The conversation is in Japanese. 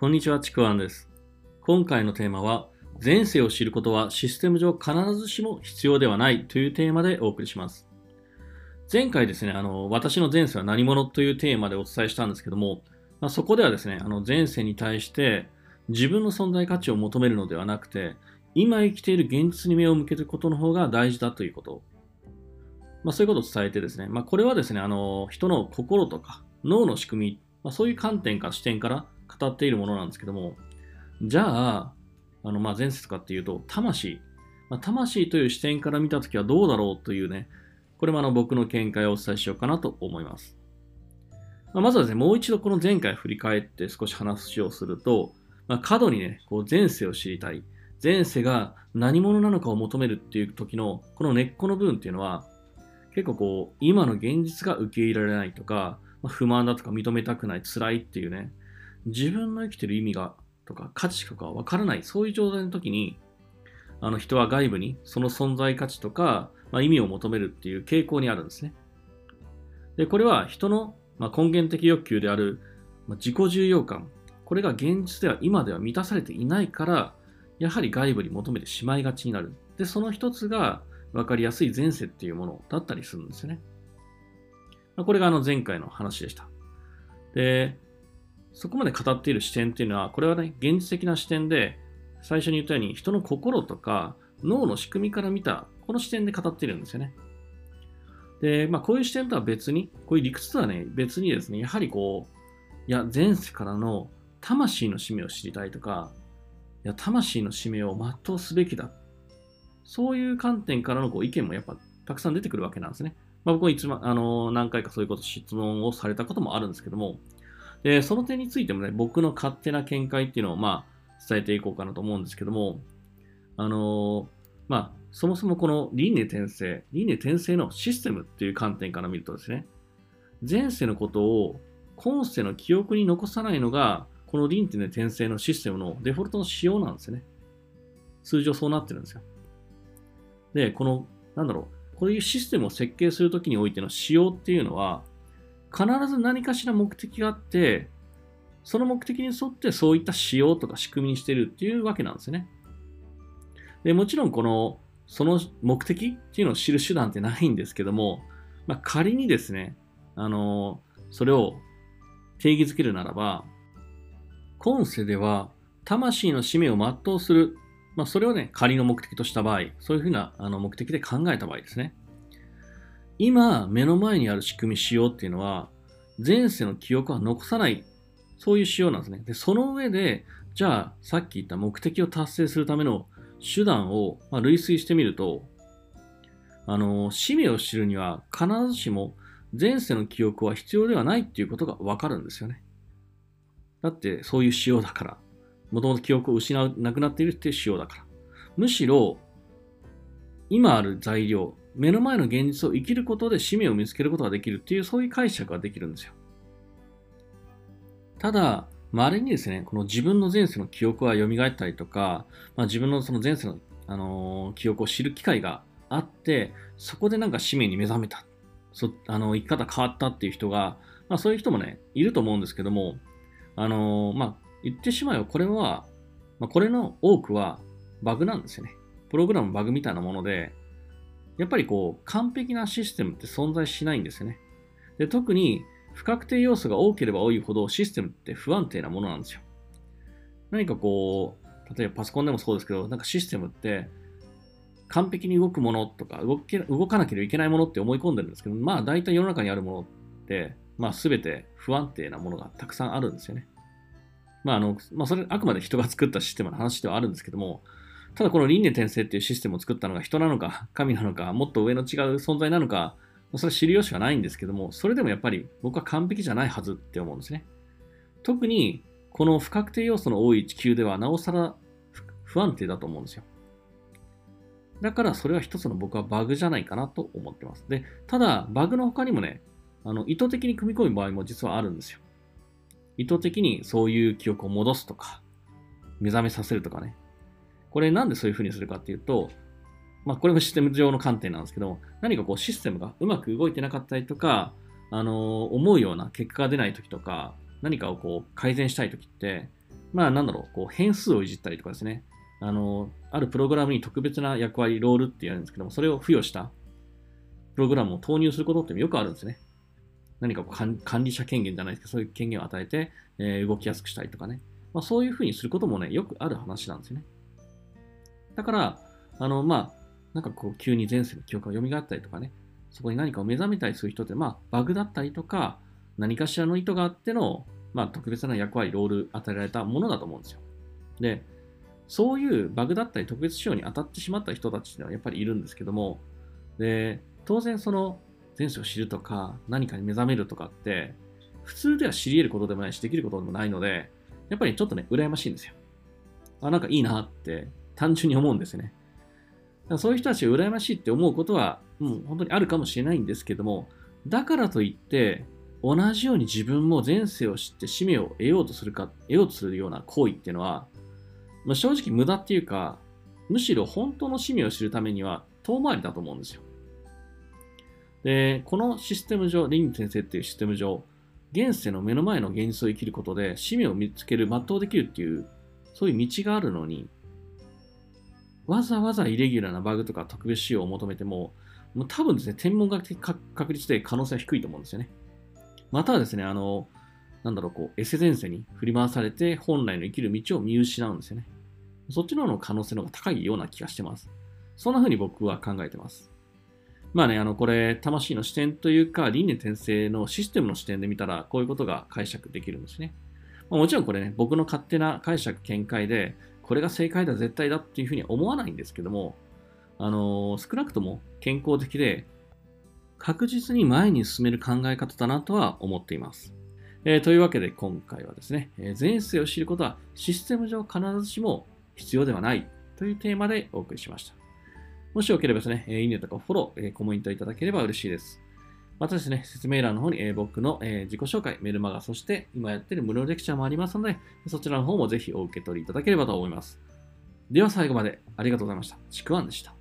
こんにちは、ちくわんです。今回のテーマは、前世を知ることはシステム上必ずしも必要ではないというテーマでお送りします。前回ですね、あの、私の前世は何者というテーマでお伝えしたんですけども、まあ、そこではですね、あの、前世に対して自分の存在価値を求めるのではなくて、今生きている現実に目を向けることの方が大事だということ。まあ、そういうことを伝えてですね、まあ、これはですね、あの、人の心とか脳の仕組み、まあ、そういう観点か視点から語っているものなんですけども、じゃあ、あの、まあ、前世とかっていうと、魂。まあ、魂という視点から見たときはどうだろうというね、これもあの、僕の見解をお伝えしようかなと思います。まあ、まずはですね、もう一度この前回振り返って少し話をすると、まあ、過度にね、こう前世を知りたい。前世が何者なのかを求めるっていう時の、この根っこの部分っていうのは、結構こう、今の現実が受け入れられないとか、まあ、不満だとか認めたくない、辛いっていうね、自分の生きてる意味がとか価値とかわからない、そういう状態の時に、あの人は外部にその存在価値とか、まあ、意味を求めるっていう傾向にあるんですね。で、これは人の、まあ、根源的欲求である、まあ、自己重要感、これが現実では今では満たされていないから、やはり外部に求めてしまいがちになる。で、その一つが分かりやすい前世っていうものだったりするんですよね。これがあの前回の話でした。で、そこまで語っている視点っていうのは、これはね、現実的な視点で、最初に言ったように人の心とか脳の仕組みから見た、この視点で語っているんですよね。で、まあこういう視点とは別に、こういう理屈とはね、別にですね、やはりこう、いや、前世からの魂の使命を知りたいとか、いや、魂の使命を全うすべきだ。そういう観点からのこう意見もやっぱたくさん出てくるわけなんですね。まあ、僕はいつも、あの、何回かそういうこと質問をされたこともあるんですけども、で、その点についてもね、僕の勝手な見解っていうのを、まあ、伝えていこうかなと思うんですけども、あのまあ、そもそもこの輪廻転生、輪廻転生のシステムっていう観点から見るとですね、前世のことを今世の記憶に残さないのが、この輪廻転生のシステムのデフォルトの仕様なんですよね。通常そうなってるんですよ。で、この、なんだろう、こういうシステムを設計するときにおいての仕様っていうのは、必ず何かしら目的があって、その目的に沿ってそういった仕様とか仕組みにしてるっていうわけなんですよね。で、もちろんこの、その目的っていうのを知る手段ってないんですけども、まあ、仮にですね、あの、それを定義づけるならば、今世では魂の使命を全うする、まあ、それをね、仮の目的とした場合、そういうふうなあの目的で考えた場合ですね。今、目の前にある仕組み、仕様っていうのは、前世の記憶は残さない、そういう仕様なんですね。で、その上で、じゃあ、さっき言った目的を達成するための手段を、まあ、類推してみると、あの、使命を知るには必ずしも前世の記憶は必要ではないっていうことがわかるんですよね。だって、そういう仕様だから。もともと記憶を失う、なくなっているっていう仕様だから。むしろ、今ある材料、目の前の現実を生きることで使命を見つけることができるっていう、そういう解釈ができるんですよ。ただ、稀にですね、この自分の前世の記憶が蘇ったりとか、まあ、自分のその前世の、あのー記憶を知る機会があって、そこでなんか使命に目覚めた。そあの生き方変わったっていう人が、まあ、そういう人もね、いると思うんですけども、あのーまあ、言ってしまえばこれは、まあ、これの多くはバグなんですよね。プログラムバグみたいなもので、やっぱりこう、完璧なシステムって存在しないんですよね。で、特に不確定要素が多ければ多いほどシステムって不安定なものなんですよ。何かこう、例えばパソコンでもそうですけど、なんかシステムって完璧に動くものとか動け動かなければいけないものって思い込んでるんですけど、まあ大体世の中にあるものって、まあ全て不安定なものがたくさんあるんですよね。まああの、まあそれあくまで人が作ったシステムの話ではあるんですけども、ただこの輪廻転生っていうシステムを作ったのが人なのか、神なのか、もっと上の違う存在なのか、それは知る由しかないんですけども、それでもやっぱり僕は完璧じゃないはずって思うんですね。特にこの不確定要素の多い地球ではなおさら不安定だと思うんですよ。だからそれは一つの僕はバグじゃないかなと思ってます。で、ただバグの他にもね、あの意図的に組み込む場合も実はあるんですよ。意図的にそういう記憶を戻すとか、目覚めさせるとかね。これなんでそういう風にするかっていうと、まあこれもシステム上の観点なんですけど、何かこうシステムがうまく動いてなかったりとか、あの思うような結果が出ない時とか、何かをこう改善したい時って、まあなんだろう、こう変数をいじったりとかですね、あの、あるプログラムに特別な役割、ロールって言うんですけども、それを付与したプログラムを投入することってよくあるんですね。何かこう管理者権限じゃないですけど、そういう権限を与えて、えー、動きやすくしたりとかね。まあ、そういうふうにすることもね、よくある話なんですよね。だから、あの、まあ、なんかこう、急に前世の記憶が蘇ったりとかね、そこに何かを目覚めたりする人って、まあ、バグだったりとか、何かしらの意図があっての、まあ、特別な役割、ロール与えられたものだと思うんですよ。で、そういうバグだったり特別仕様に当たってしまった人たちっていうのはやっぱりいるんですけども、で、当然その前世を知るとか何かに目覚めるとかって普通では知り得ることでもないしできることでもないのでやっぱりちょっとね羨ましいんですよあなんかいいなって単純に思うんですね。そういう人たちが羨ましいって思うことはもう本当にあるかもしれないんですけどもだからといって同じように自分も前世を知って使命を得ようとするか得ようとするような行為っていうのは、まあ、正直無駄っていうかむしろ本当の使命を知るためには遠回りだと思うんですよ。で、このシステム上、リン先生っていうシステム上、現世の目の前の現実を生きることで使命を見つける、全うできるっていう、そういう道があるのに、わざわざイレギュラーなバグとか特別仕様を求めても、もう多分ですね、天文学的確率で可能性は低いと思うんですよね。またはですね、あの、なんだろう、こう、エセ前世に振り回されて、本来の生きる道を見失うんですよね。そっちの方の可能性の方が高いような気がしてます。そんな風に僕は考えてます。まあね、あの、これ、魂の視点というか、輪廻転生のシステムの視点で見たら、こういうことが解釈できるんですね。まあ、もちろんこれね、僕の勝手な解釈、見解で、これが正解だ、絶対だっていうふうに思わないんですけども、あのー、少なくとも健康的で、確実に前に進める考え方だなとは思っています。えー、というわけで今回はですね、えー、前世を知ることはシステム上必ずしも必要ではないというテーマでお送りしました。もしよければですね、いいねとかフォロー、コメントいただければ嬉しいです。またですね、説明欄の方に僕の自己紹介、メルマガ、そして今やってる無料レクチャーもありますので、そちらの方もぜひお受け取りいただければと思います。では最後までありがとうございました。ちくわんでした。